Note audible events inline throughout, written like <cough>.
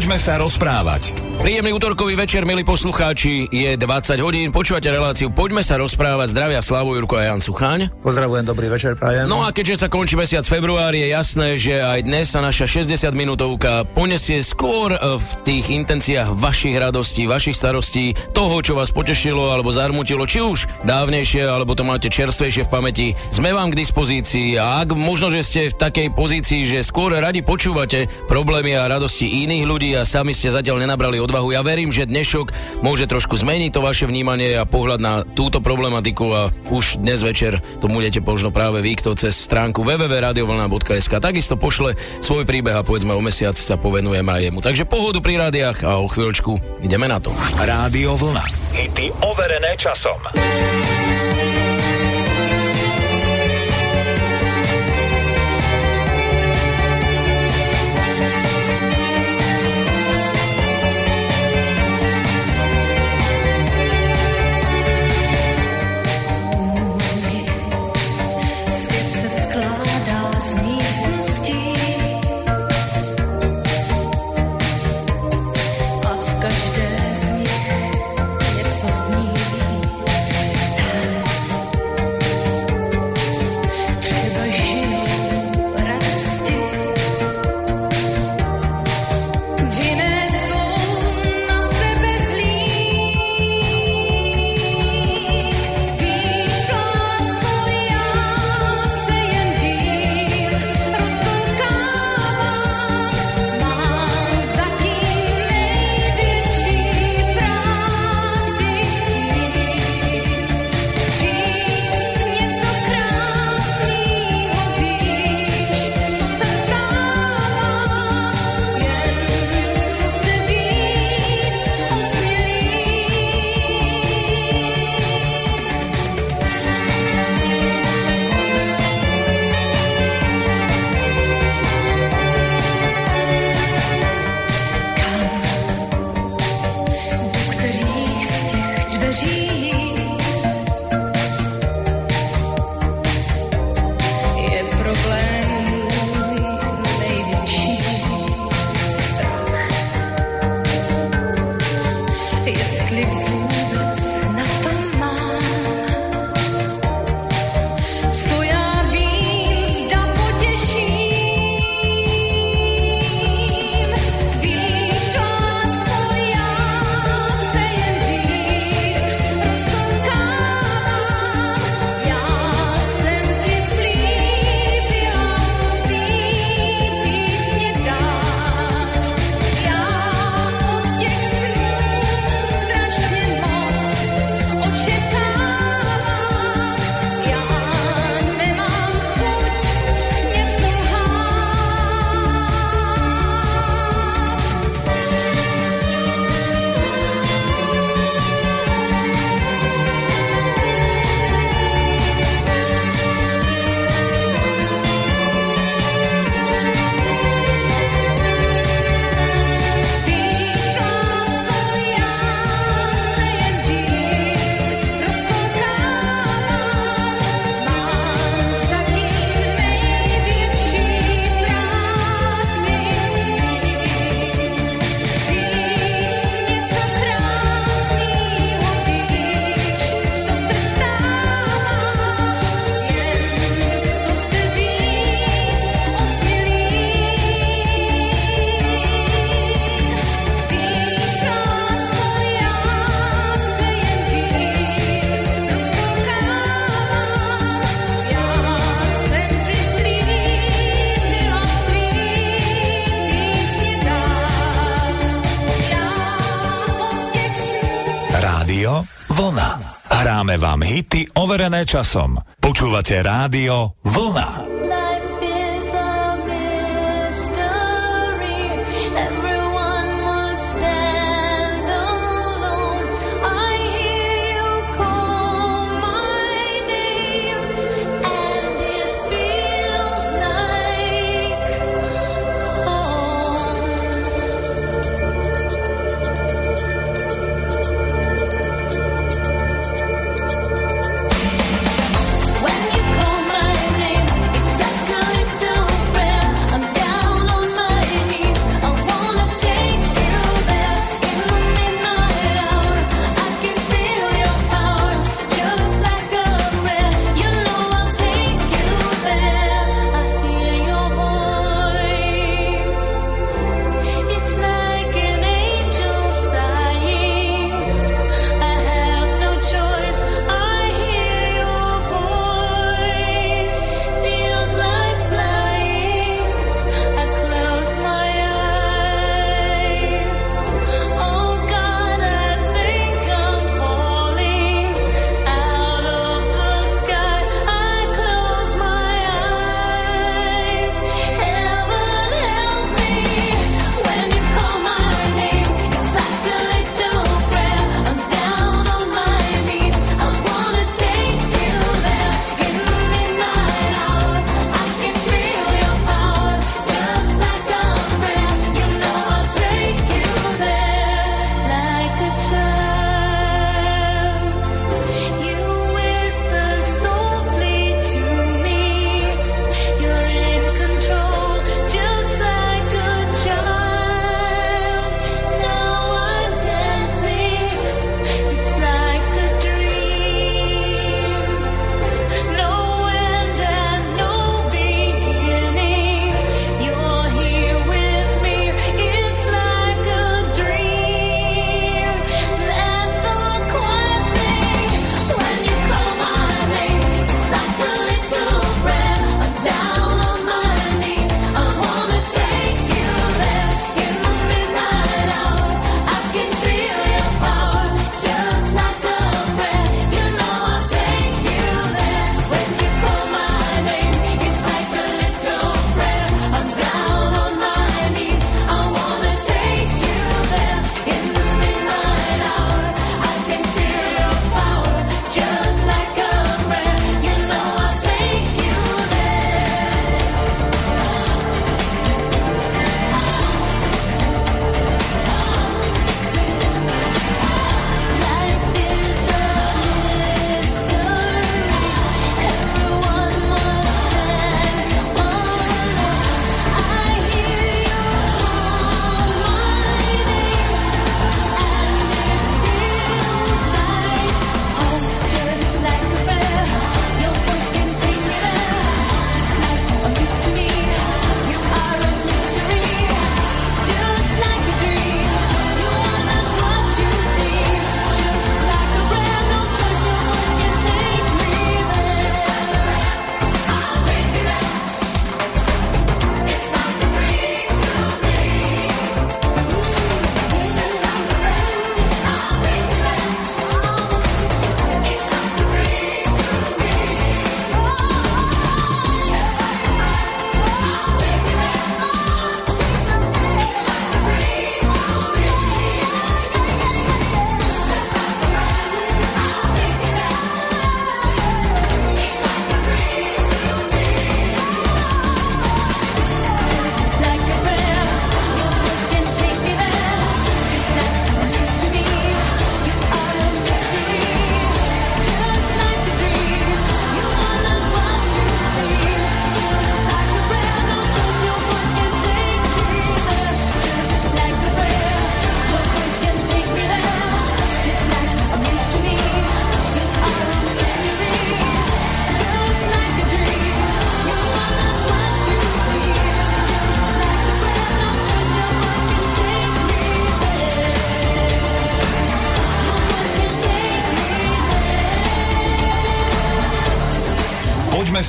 Poďme sa rozprávať. Príjemný útorkový večer, milí poslucháči, je 20 hodín, počúvate reláciu Poďme sa rozprávať, zdravia Slavu Jurko a Jan Sucháň. Pozdravujem, dobrý večer, prajem. No a keďže sa končí mesiac február, je jasné, že aj dnes sa naša 60 minútovka ponesie skôr e, v tých intenciách vašich radostí, vašich starostí, toho, čo vás potešilo alebo zarmutilo, či už dávnejšie, alebo to máte čerstvejšie v pamäti. Sme vám k dispozícii a ak možno, že ste v takej pozícii, že skôr radi počúvate problémy a radosti iných ľudí, a sami ste zatiaľ nenabrali odvahu. Ja verím, že dnešok môže trošku zmeniť to vaše vnímanie a pohľad na túto problematiku a už dnes večer to budete možno práve vy, kto cez stránku www.radiovlna.sk takisto pošle svoj príbeh a povedzme o mesiac sa povenujeme aj jemu. Takže pohodu pri rádiách a o chvíľočku ideme na to. Rádio Vlna. Hity overené časom. Overené časom. Počúvate rádio Vlna.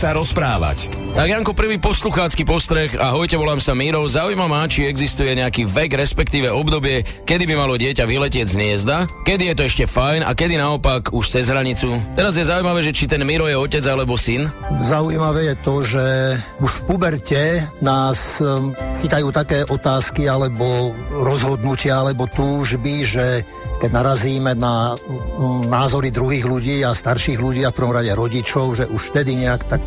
Sa rozprávať. Tak Janko, prvý posluchácky postreh. Ahojte, volám sa Miro. Zaujíma ma, či existuje nejaký vek, respektíve obdobie, kedy by malo dieťa vyletieť z hniezda, kedy je to ešte fajn a kedy naopak už cez hranicu. Teraz je zaujímavé, že či ten Miro je otec alebo syn. Zaujímavé je to, že už v puberte nás um, chytajú také otázky alebo rozhodnutia alebo túžby, že keď narazíme na um, názory druhých ľudí a starších ľudí a v prvom rade rodičov, že už vtedy nejak tak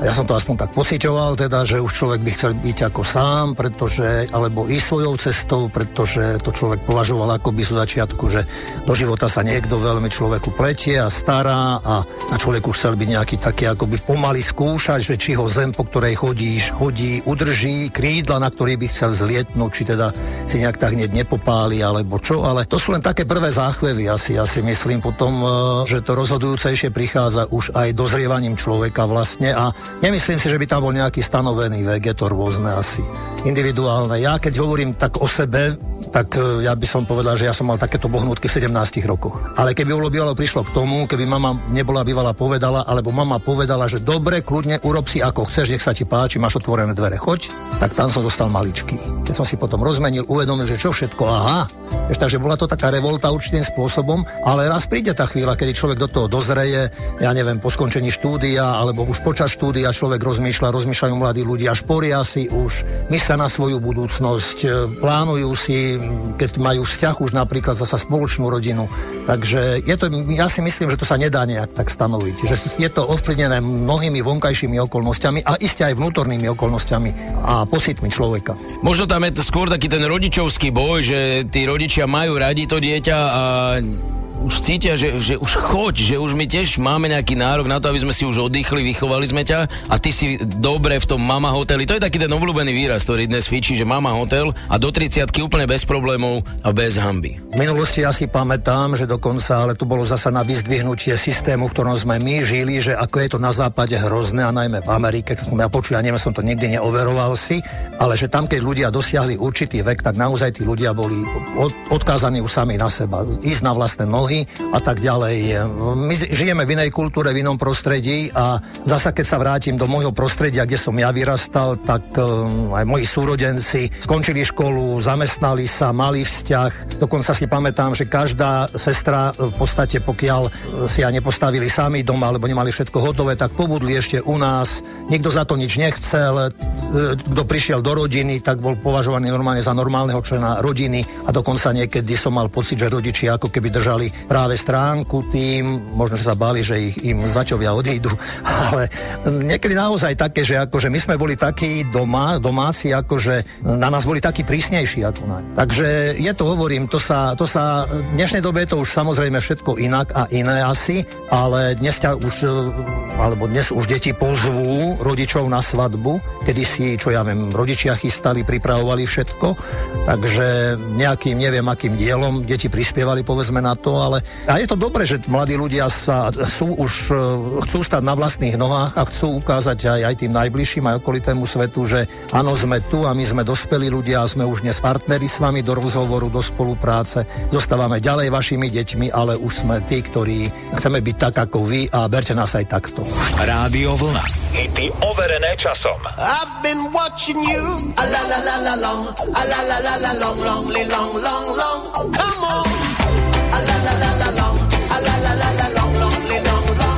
ja som to aspoň tak pocitoval, teda, že už človek by chcel byť ako sám, pretože, alebo i svojou cestou, pretože to človek považoval ako by zo začiatku, že do života sa niekto veľmi človeku pletie a stará a, a človek už chcel byť nejaký taký, ako by pomaly skúšať, že či ho zem, po ktorej chodíš, chodí, udrží, krídla, na ktorý by chcel zlietnúť, či teda si nejak tak hneď nepopáli, alebo čo, ale to sú len také prvé záchvevy asi, ja si myslím potom, e, že to rozhodujúcejšie prichádza už aj dozrievaním človeka vlastne a Nemyslím si, že by tam bol nejaký stanovený to rôzne asi, individuálne. Ja keď hovorím tak o sebe, tak e, ja by som povedal, že ja som mal takéto bohnútky v 17 rokoch. Ale keby bolo bývalo prišlo k tomu, keby mama nebola bývala povedala, alebo mama povedala, že dobre, kľudne urob si ako chceš, nech sa ti páči, máš otvorené dvere, choď, tak tam som dostal maličký. Keď som si potom rozmenil, uvedomil, že čo všetko, aha. Ež, takže bola to taká revolta určitým spôsobom, ale raz príde tá chvíľa, kedy človek do toho dozreje, ja neviem, po skončení štúdia, alebo už počas štúdia človek rozmýšľa, rozmýšľajú mladí ľudia, šporia si už, myslia na svoju budúcnosť, e, plánujú si keď majú vzťah už napríklad zasa spoločnú rodinu. Takže je to, ja si myslím, že to sa nedá nejak tak stanoviť. Že je to ovplyvnené mnohými vonkajšími okolnostiami a iste aj vnútornými okolnostiami a pocitmi človeka. Možno tam je skôr taký ten rodičovský boj, že tí rodičia majú radi to dieťa a už cítia, že, že už choď, že už my tiež máme nejaký nárok na to, aby sme si už oddychli, vychovali sme ťa a ty si dobre v tom mama hoteli. To je taký ten obľúbený výraz, ktorý dnes fičí, že mama hotel a do 30 úplne bez problémov a bez hamby. V minulosti ja si pamätám, že dokonca, ale tu bolo zasa na vyzdvihnutie systému, v ktorom sme my žili, že ako je to na západe hrozné a najmä v Amerike, čo som ja počul, ja neviem, som to nikdy neoveroval si, ale že tam, keď ľudia dosiahli určitý vek, tak naozaj tí ľudia boli od, odkázaní už sami na seba, ísť na vlastné nohy nohy a tak ďalej. My žijeme v inej kultúre, v inom prostredí a zasa keď sa vrátim do môjho prostredia, kde som ja vyrastal, tak um, aj moji súrodenci skončili školu, zamestnali sa, mali vzťah. Dokonca si pamätám, že každá sestra v podstate, pokiaľ si ja nepostavili sami doma alebo nemali všetko hotové, tak pobudli ešte u nás. Nikto za to nič nechcel. Kto prišiel do rodiny, tak bol považovaný normálne za normálneho člena rodiny a dokonca niekedy som mal pocit, že rodičia ako keby držali práve stránku tým, možno, že sa báli, že ich, im začovia odídu, <laughs> ale niekedy naozaj také, že akože my sme boli takí doma, domáci, akože na nás boli takí prísnejší ako na Takže je to, hovorím, to sa, to sa, v dnešnej dobe je to už samozrejme všetko inak a iné asi, ale dnes ťa už, alebo dnes už deti pozvú rodičov na svadbu, kedy si, čo ja viem, rodičia chystali, pripravovali všetko, takže nejakým, neviem akým dielom deti prispievali povedzme na to, ale a je to dobré, že mladí ľudia sa, sú už, e, chcú stať na vlastných nohách a chcú ukázať aj, aj tým najbližším, aj okolitému svetu, že áno, sme tu a my sme dospelí ľudia a sme už dnes partneri s vami do rozhovoru, do spolupráce. Zostávame ďalej vašimi deťmi, ale už sme tí, ktorí chceme byť tak ako vy a berte nás aj takto. Rádio Vlna. Hity overené časom. I've been watching you a la la la la long, a la la la la long, long, long, long, long. Come on. La la la la long, a la la la la long, long, long, long,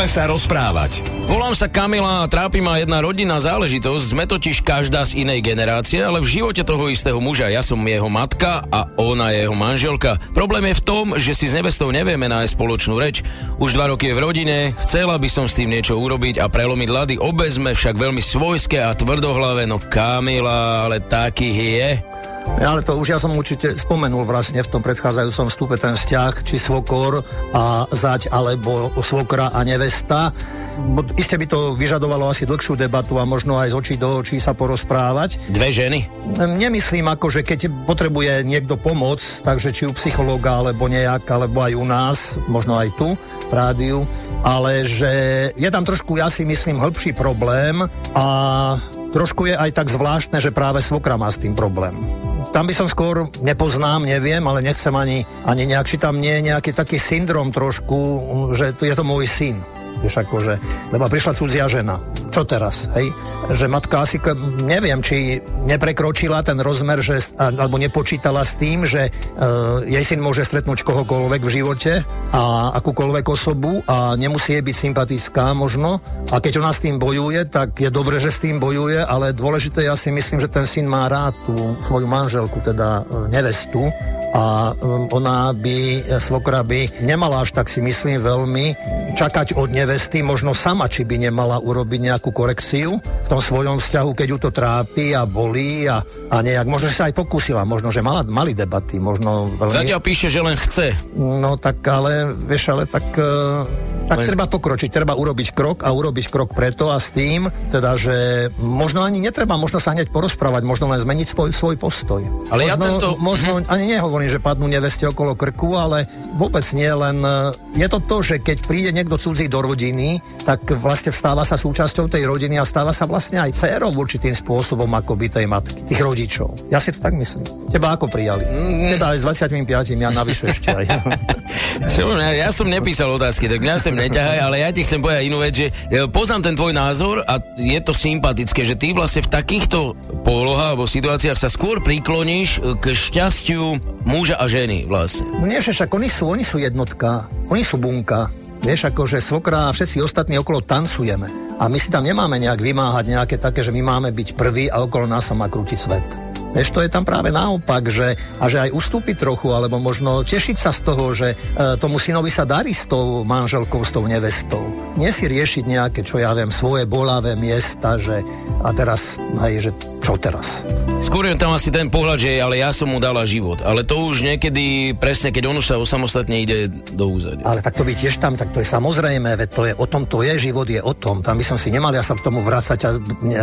Poďme sa rozprávať. Volám sa Kamila a trápi ma jedna rodinná záležitosť. Sme totiž každá z inej generácie, ale v živote toho istého muža. Ja som jeho matka a ona je jeho manželka. Problém je v tom, že si s nevestou nevieme nájsť spoločnú reč. Už dva roky je v rodine, chcela by som s tým niečo urobiť a prelomiť ľady. Obe sme však veľmi svojské a tvrdohlavé, no Kamila, ale takých je. Ale to už ja som určite spomenul vlastne v tom predchádzajúcom vstupe ten vzťah, či svokor a zať, alebo svokra a nevesta. Bo Iste by to vyžadovalo asi dlhšiu debatu a možno aj z očí do očí sa porozprávať. Dve ženy? Nemyslím ako, že keď potrebuje niekto pomoc, takže či u psychológa, alebo nejak, alebo aj u nás, možno aj tu, rádiu, ale že je tam trošku, ja si myslím, hĺbší problém a trošku je aj tak zvláštne, že práve svokra má s tým problém. Tam by som skôr nepoznám, neviem, ale nechcem ani, ani nejak, či tam nie je nejaký taký syndrom trošku, že je to môj syn. Vieš, akože, lebo prišla cudzia žena. Čo teraz, hej? Že matka asi, neviem, či neprekročila ten rozmer, že, alebo nepočítala s tým, že uh, jej syn môže stretnúť kohokoľvek v živote a akúkoľvek osobu a nemusí jej byť sympatická možno. A keď ona s tým bojuje, tak je dobre, že s tým bojuje, ale dôležité ja si myslím, že ten syn má rád tú svoju manželku, teda uh, nevestu a um, ona by, e, svokra by nemala až tak si myslím veľmi čakať od nevesty, možno sama, či by nemala urobiť nejakú korekciu v tom svojom vzťahu, keď ju to trápi a bolí a, a nejak, možno že sa aj pokúsila, možno, že mala, mali debaty, možno veľmi... Zatiaľ píše, že len chce. No tak ale, vieš, ale tak... Uh, tak treba pokročiť, treba urobiť krok a urobiť krok preto a s tým, teda, že možno ani netreba, možno sa hneď porozprávať, možno len zmeniť svoj, svoj postoj. Ale ja možno, tento- Možno, ani nehovorím, že padnú neveste okolo krku, ale vôbec nie, len e, je to to, že keď príde niekto cudzí do rodiny, tak vlastne stáva sa súčasťou tej rodiny a stáva sa vlastne aj dcerou určitým spôsobom akoby tej matky, tých rodičov. Ja si to tak myslím. Teba ako prijali? Mm. Teba aj s 25, ja navyše ešte aj. <laughs> Čo, ja, ja som nepísal otázky, tak mňa sem neťahaj, ale ja ti chcem povedať inú vec, že e, poznám ten tvoj názor a je to sympatické, že ty vlastne v takýchto poloha alebo situáciách sa skôr prikloníš e, k šťastiu muža a ženy vlastne. No nie, však oni sú, oni sú jednotka, oni sú bunka. Vieš, ako že svokra a všetci ostatní okolo tancujeme. A my si tam nemáme nejak vymáhať nejaké také, že my máme byť prví a okolo nás sa má krútiť svet. Vieš, to je tam práve naopak, že, a že aj ustúpiť trochu, alebo možno tešiť sa z toho, že e, tomu synovi sa darí s tou manželkou, s tou nevestou. Nie si riešiť nejaké, čo ja viem, svoje bolavé miesta, že a teraz, hej, že čo teraz? Skôr je tam asi ten pohľad, že ale ja som mu dala život. Ale to už niekedy presne, keď on už sa osamostatne ide do úzadia. Ale tak to by tiež tam, tak to je samozrejme, veď to je o tom, to je, život je o tom. Tam by som si nemal ja sa k tomu vrácať a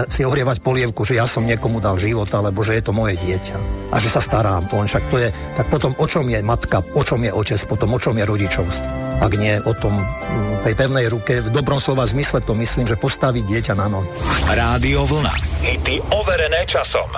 si ohrievať polievku, že ja som niekomu dal život, alebo že je to moje dieťa. A že sa starám on, však to je, tak potom o čom je matka, o čom je otec, potom o čom je rodičovstvo. Ak nie o tom mm, tej pevnej ruke, v dobrom slova zmysle to myslím, že postaviť dieťa na nohy. Rádio Vlna. Hity overené časom.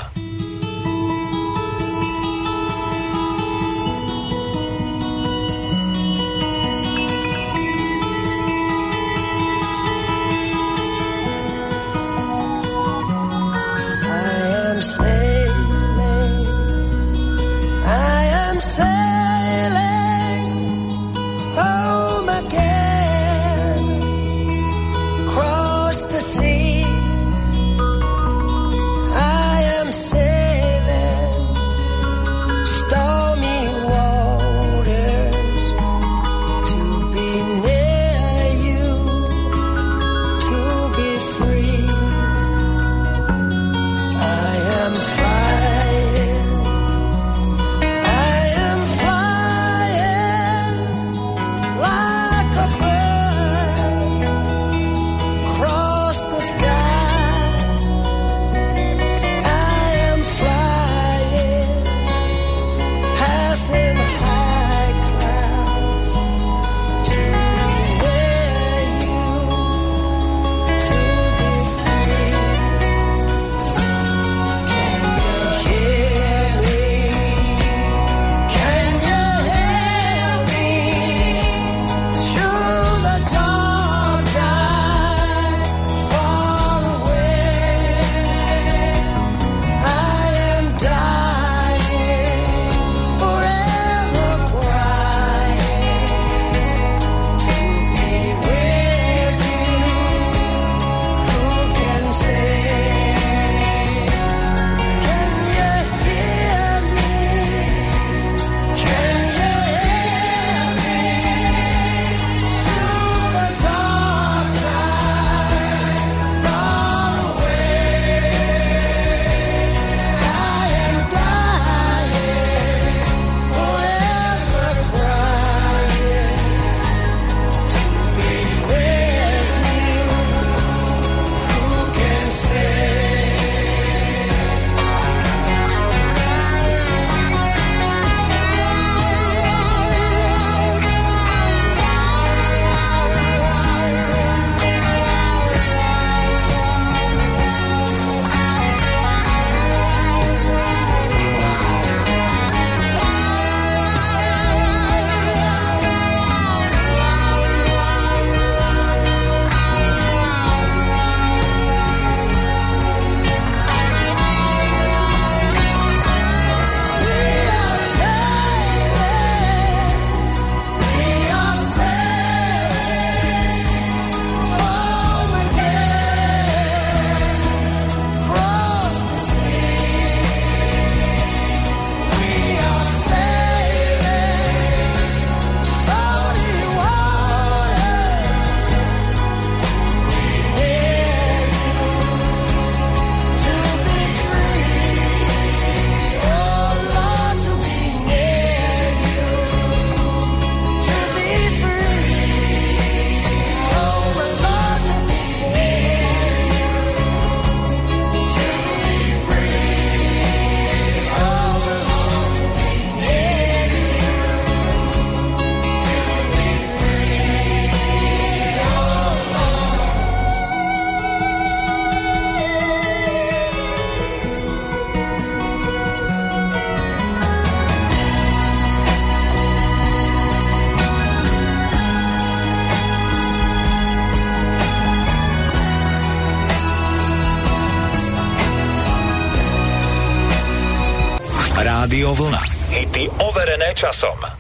Overené časom.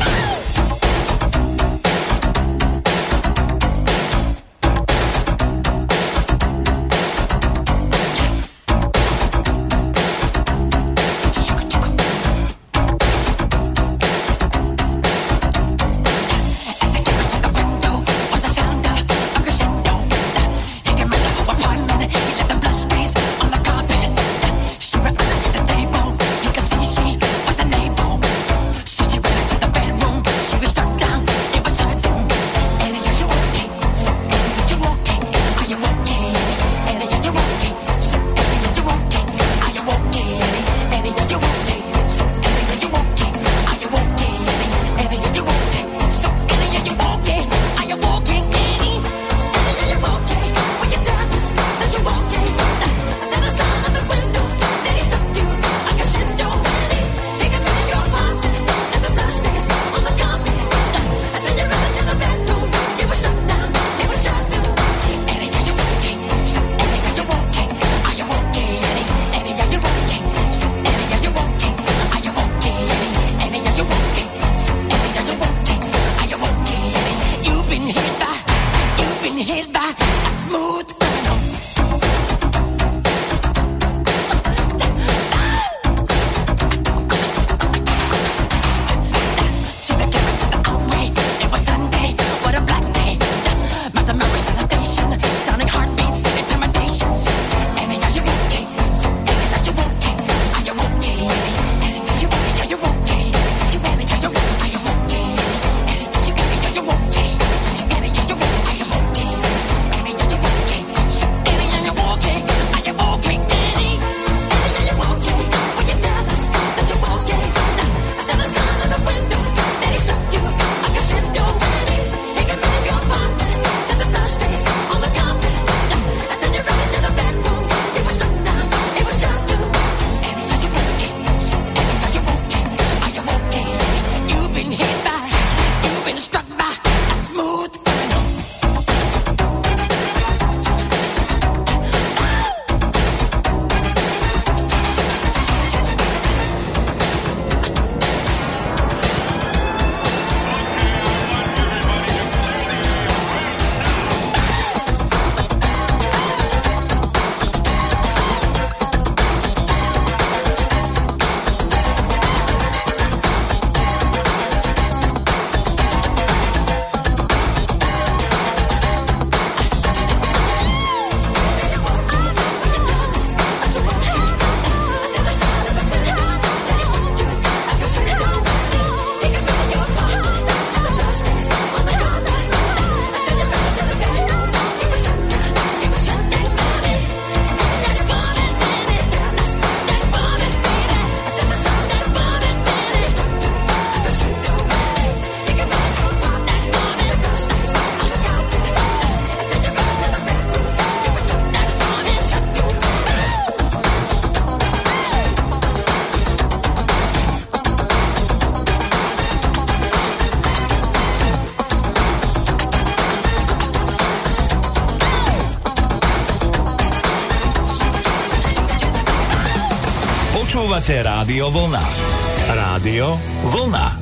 Počúvate Rádio Vlna. Rádio Vlna.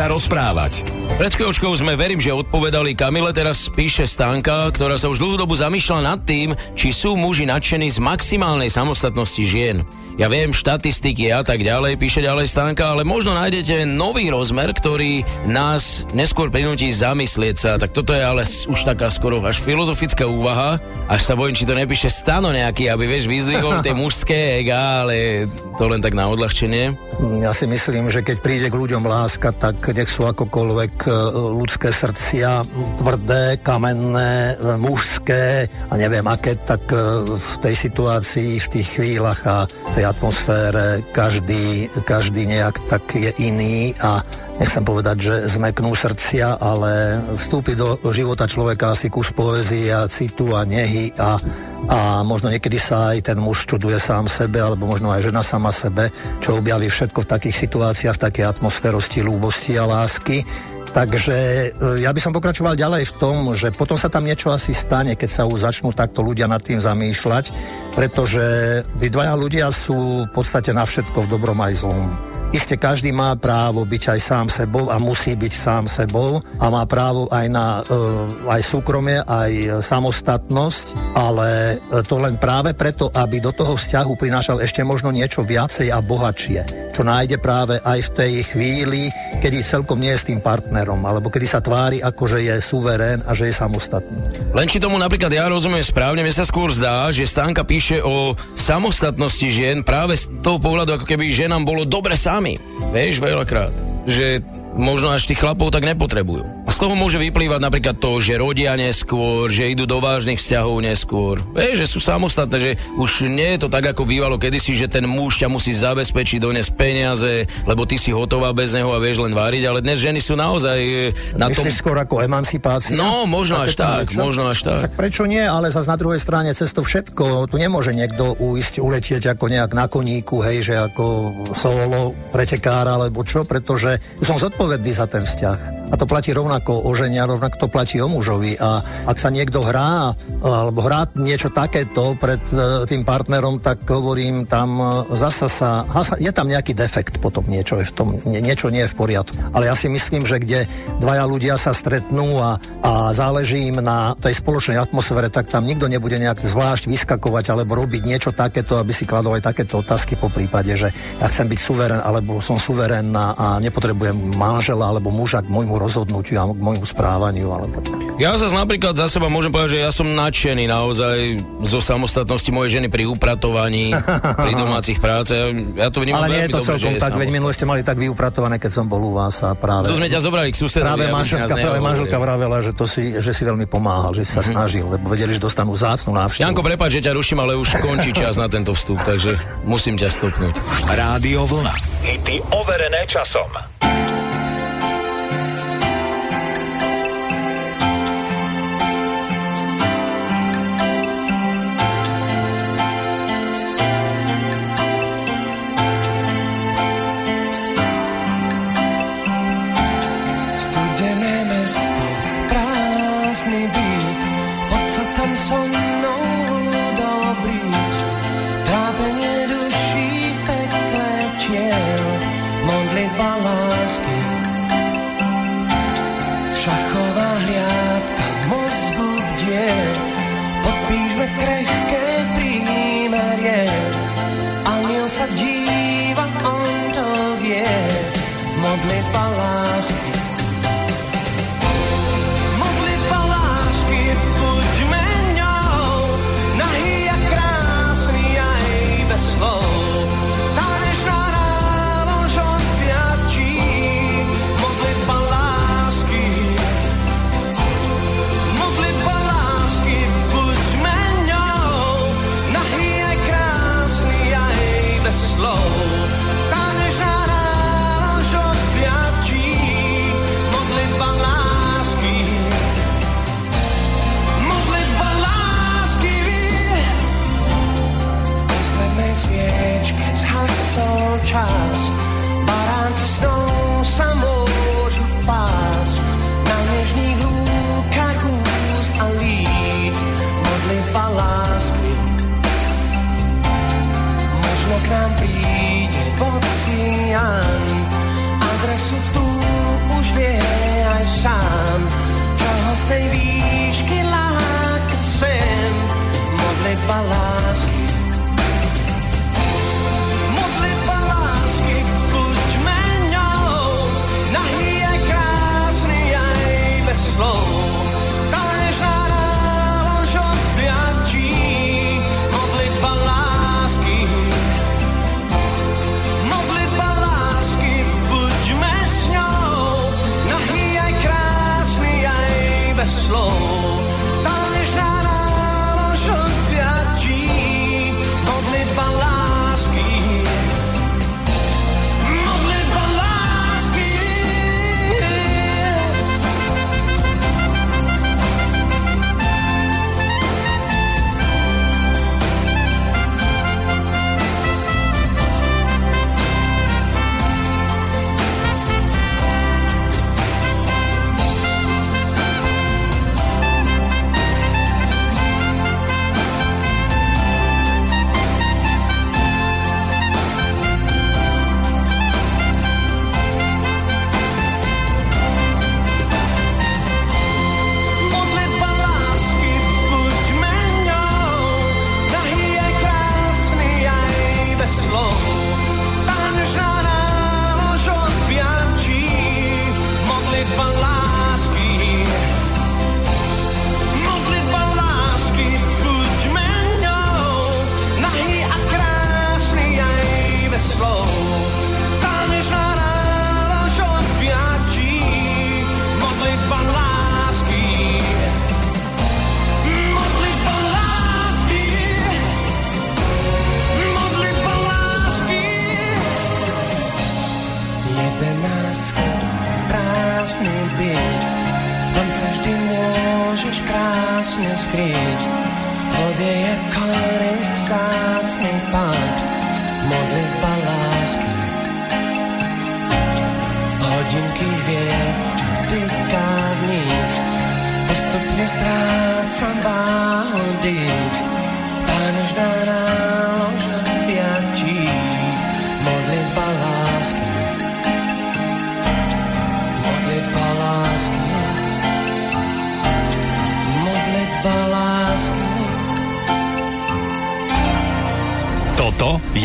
Sa rozprávať. Pred chvíľočkou sme, verím, že odpovedali Kamile, teraz píše Stanka, ktorá sa už dlhú dobu zamýšľa nad tým, či sú muži nadšení z maximálnej samostatnosti žien. Ja viem, štatistiky a tak ďalej, píše ďalej Stanka, ale možno nájdete nový rozmer, ktorý nás neskôr prinúti zamyslieť sa. Tak toto je ale už taká skoro až filozofická úvaha, až sa bojím, či to nepíše Stano nejaký, aby vieš, vyzdvihol tie mužské ega, ale to len tak na odľahčenie. Ja si myslím, že keď príde k ľuďom láska, tak nech sú akokoľvek e, ľudské srdcia tvrdé, kamenné, e, mužské a neviem aké, tak e, v tej situácii, v tých chvíľach a tej atmosfére každý, každý nejak tak je iný a nechcem povedať, že zmeknú srdcia, ale vstúpi do života človeka asi kus poézie a citu a nehy a, a možno niekedy sa aj ten muž čuduje sám sebe, alebo možno aj žena sama sebe, čo objaví všetko v takých situáciách, v takej atmosférosti, ľúbosti a lásky. Takže e, ja by som pokračoval ďalej v tom, že potom sa tam niečo asi stane, keď sa už začnú takto ľudia nad tým zamýšľať, pretože vy dvaja ľudia sú v podstate na všetko v dobrom aj zlom. Isté každý má právo byť aj sám sebou a musí byť sám sebou a má právo aj na e, aj súkromie, aj e, samostatnosť, ale e, to len práve preto, aby do toho vzťahu prinášal ešte možno niečo viacej a bohatšie, čo nájde práve aj v tej chvíli, kedy celkom nie je s tým partnerom, alebo kedy sa tvári ako, že je suverén a že je samostatný. Len či tomu napríklad ja rozumiem správne, mne sa skôr zdá, že Stanka píše o samostatnosti žien práve z toho pohľadu, ako keby ženám bolo dobre sami. Vieš, veľakrát. Že možno až tých chlapov tak nepotrebujú. A z toho môže vyplývať napríklad to, že rodia neskôr, že idú do vážnych vzťahov neskôr. Vieš, že sú samostatné, že už nie je to tak, ako bývalo kedysi, že ten muž ťa musí zabezpečiť, doniesť peniaze, lebo ty si hotová bez neho a vieš len váriť, ale dnes ženy sú naozaj e, na tom... Skôr ako emancipácia? No, možno až tak, niečo? možno až tak. Tak prečo nie, ale zase na druhej strane cez to všetko, tu nemôže niekto uísť, uletieť ako nejak na koníku, hej, že ako solo, pretekára alebo čo, pretože som zodpovedný za ten vzťah. A to platí rovnako o žene, a rovnako to platí o mužovi. A ak sa niekto hrá, alebo hrá niečo takéto pred e, tým partnerom, tak hovorím, tam e, zasa sa, je tam nejaký defekt potom, niečo je v tom, nie, niečo nie je v poriadku. Ale ja si myslím, že kde dvaja ľudia sa stretnú a, a záleží im na tej spoločnej atmosfére, tak tam nikto nebude nejak zvlášť vyskakovať alebo robiť niečo takéto, aby si kladol aj takéto otázky po prípade, že ja chcem byť suverén, alebo som suverénna a nepotrebujem manžela alebo muža k môjmu rozhodnutiu a k môjmu správaniu alebo tak. Ja zase napríklad za seba môžem povedať, že ja som nadšený naozaj zo samostatnosti mojej ženy pri upratovaní, <laughs> pri domácich práce. Ja to vnímam Ale nie je to dobre, celkom tak, veď minule ste mali tak vyupratované, keď som bol u vás a práve... To sme ťa zobrali k susedovi. Práve nás manželka, práve manželka vravela, že, to si, že si veľmi pomáhal, že si sa snažil, lebo vedeli, že dostanú zácnu návštevu. Janko, prepáč, že ťa ruším, ale už končí čas na tento vstup, takže musím ťa stopnúť. Rádio Vlna. Hity overené časom.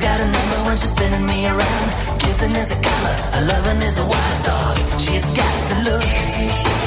got a number when she's spinning me around. Kissing is a color. A loving is a wild dog. She's got the look.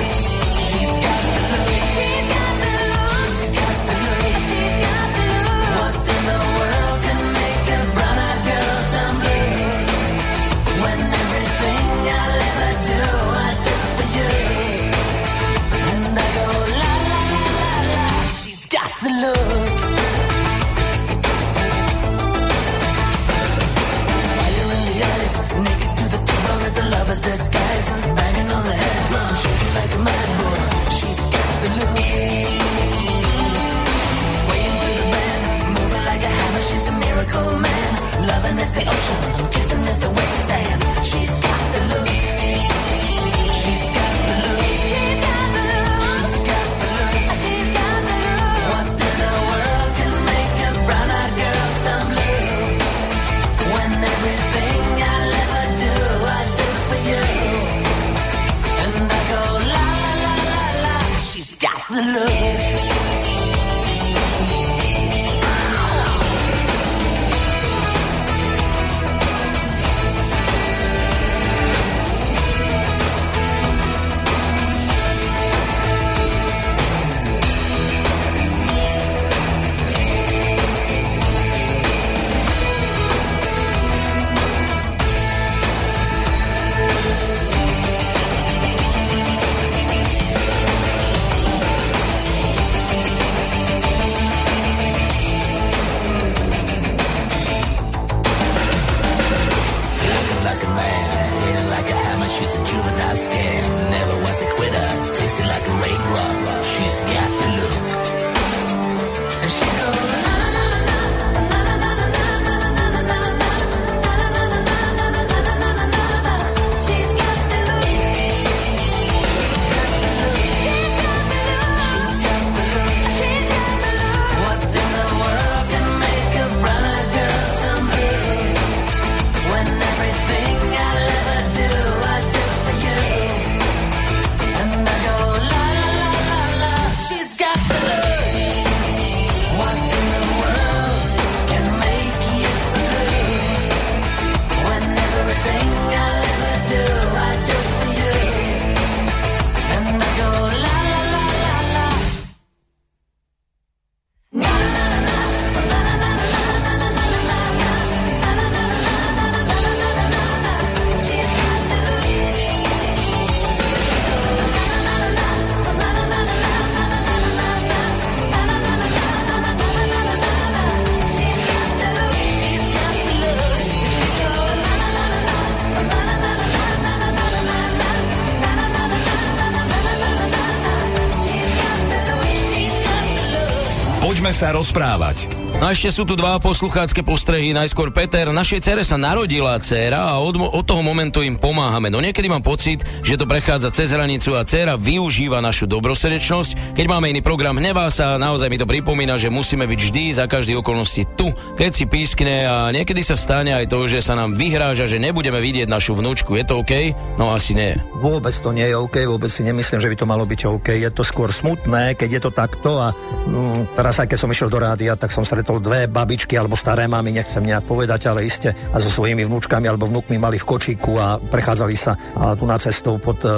Sa rozprávať. No a ešte sú tu dva posluchácké postrehy. Najskôr Peter, našej cere sa narodila dcéra a od, od toho momentu im pomáhame. No niekedy mám pocit, že to prechádza cez hranicu a dcéra využíva našu dobrosrdečnosť. Keď máme iný program, hnevá sa, naozaj mi to pripomína, že musíme byť vždy za každý okolnosti tu, keď si pískne a niekedy sa stane aj to, že sa nám vyhráža, že nebudeme vidieť našu vnúčku. Je to OK? No asi nie. Vôbec to nie je OK, vôbec si nemyslím, že by to malo byť OK. Je to skôr smutné, keď je to takto a mm, teraz aj keď som išiel do rádia, tak som stretol stretol dve babičky alebo staré mamy, nechcem nejak povedať, ale iste a so svojimi vnúčkami alebo vnúkmi mali v kočíku a prechádzali sa a, tu na cestou pod e,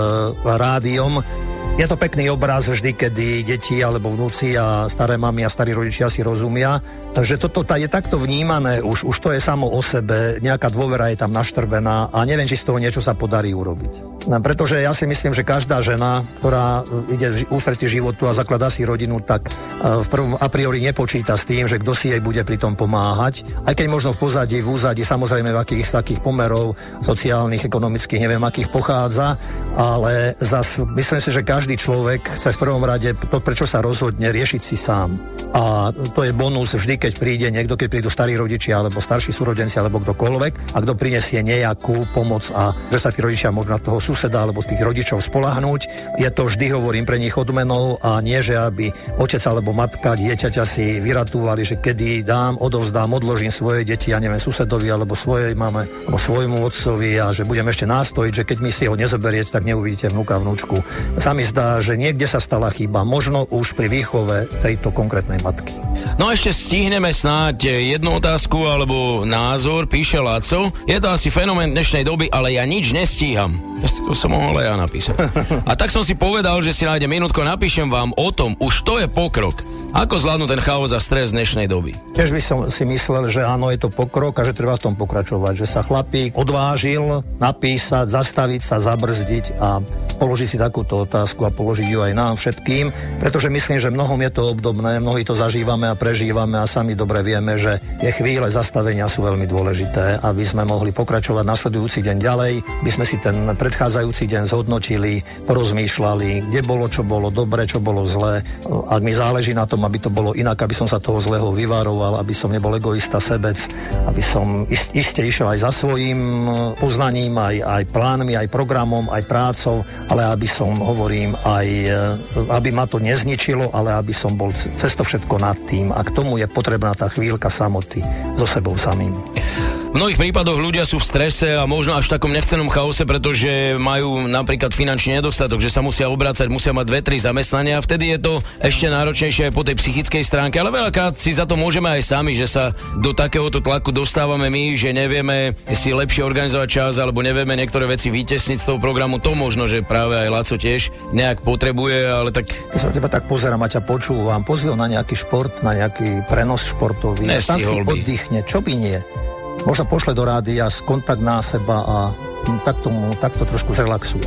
rádiom. Je to pekný obraz vždy, kedy deti alebo vnúci a staré mamy a starí rodičia si rozumia. Takže toto je takto vnímané, už, už to je samo o sebe, nejaká dôvera je tam naštrbená a neviem, či z toho niečo sa podarí urobiť. No, pretože ja si myslím, že každá žena, ktorá ide v ústretí životu a zakladá si rodinu, tak e, v prvom a priori nepočíta s tým, že kto si jej bude pri tom pomáhať. Aj keď možno v pozadí, v úzadí, samozrejme v akých takých pomerov sociálnych, ekonomických, neviem akých pochádza, ale zas myslím si, že každý človek chce v prvom rade to, prečo sa rozhodne, riešiť si sám. A to je bonus vždy, keď príde niekto, keď prídu starí rodičia alebo starší súrodenci alebo kdokoľvek a kto prinesie nejakú pomoc a že sa tí rodičia môžu na toho suseda alebo tých rodičov spolahnúť. Je to vždy, hovorím, pre nich odmenou a nie, že aby otec alebo matka dieťaťa si vyratúvali, že kedy dám, odovzdám, odložím svoje deti, ja neviem, susedovi alebo svojej mame alebo svojmu otcovi a že budem ešte nástojiť, že keď mi si ho nezoberiete, tak neuvidíte vnúka, vnúčku. Sami zdá, že niekde sa stala chyba, možno už pri výchove tejto konkrétnej matky. No ešte stihneme snáď jednu otázku alebo názor, píše Laco. Je to asi fenomén dnešnej doby, ale ja nič nestíham. To som mohol aj ja napísať. A tak som si povedal, že si nájdem minútko, napíšem vám o tom, už to je pokrok. Ako zvládnuť ten chaos a stres dnešnej doby? Tiež by som si myslel, že áno, je to pokrok a že treba v tom pokračovať. Že sa chlapík odvážil napísať, zastaviť sa, zabrzdiť a položiť si takúto otázku a položiť ju aj nám všetkým, pretože myslím, že mnohom je to obdobné, mnohí to zažívame a prežívame a sami dobre vieme, že tie chvíle zastavenia sú veľmi dôležité, aby sme mohli pokračovať nasledujúci deň ďalej, by sme si ten predchádzajúci deň zhodnotili, porozmýšľali, kde bolo, čo bolo dobre, čo bolo zlé. Ak mi záleží na tom, aby to bolo inak, aby som sa toho zlého vyvaroval, aby som nebol egoista, sebec, aby som iste išiel aj za svojím poznaním, aj, aj plánmi, aj programom, aj prácou, ale aby som, hovorím, aj, e, aby ma to nezničilo, ale aby som bol cez všetko nad tým. A k tomu je potrebná tá chvíľka samoty so sebou samým. V mnohých prípadoch ľudia sú v strese a možno až v takom nechcenom chaose, pretože majú napríklad finančný nedostatok, že sa musia obrácať, musia mať dve, tri zamestnania a vtedy je to ešte náročnejšie aj po tej psychickej stránke. Ale veľakrát si za to môžeme aj sami, že sa do takéhoto tlaku dostávame my, že nevieme si lepšie organizovať čas alebo nevieme niektoré veci vytesniť z toho programu. To možno, že práve aj Laco tiež nejak potrebuje, ale tak... Ja sa teba tak pozerám a ťa počúvam. Pozvil na nejaký šport, na nejaký prenos športový. Si oddychne. Čo by nie? Možno pošle do rádia kontakt na seba a tak tomu, takto trošku zrelaxuje.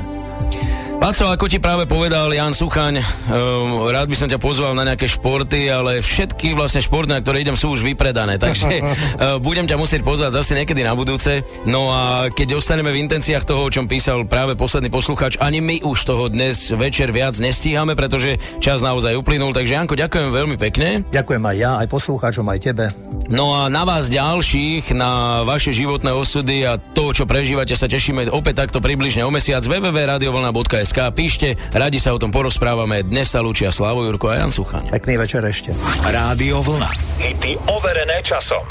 Laco, ako ti práve povedal Jan Suchaň, um, rád by som ťa pozval na nejaké športy, ale všetky vlastne športy, na ktoré idem, sú už vypredané, <laughs> takže uh, budem ťa musieť pozvať zase niekedy na budúce. No a keď ostaneme v intenciách toho, o čom písal práve posledný posluchač, ani my už toho dnes večer viac nestíhame, pretože čas naozaj uplynul. Takže Janko, ďakujem veľmi pekne. Ďakujem aj ja, aj poslucháčom, aj tebe. No a na vás ďalších, na vaše životné osudy a to, čo prežívate, sa tešíme opäť takto približne o mesiac www.radiovolna.sk SK. Píšte, radi sa o tom porozprávame. Dnes sa lúčia Slavo Jurko a Jan Suchaň. Pekný večer ešte. Rádio Vlna. Hity overené časom.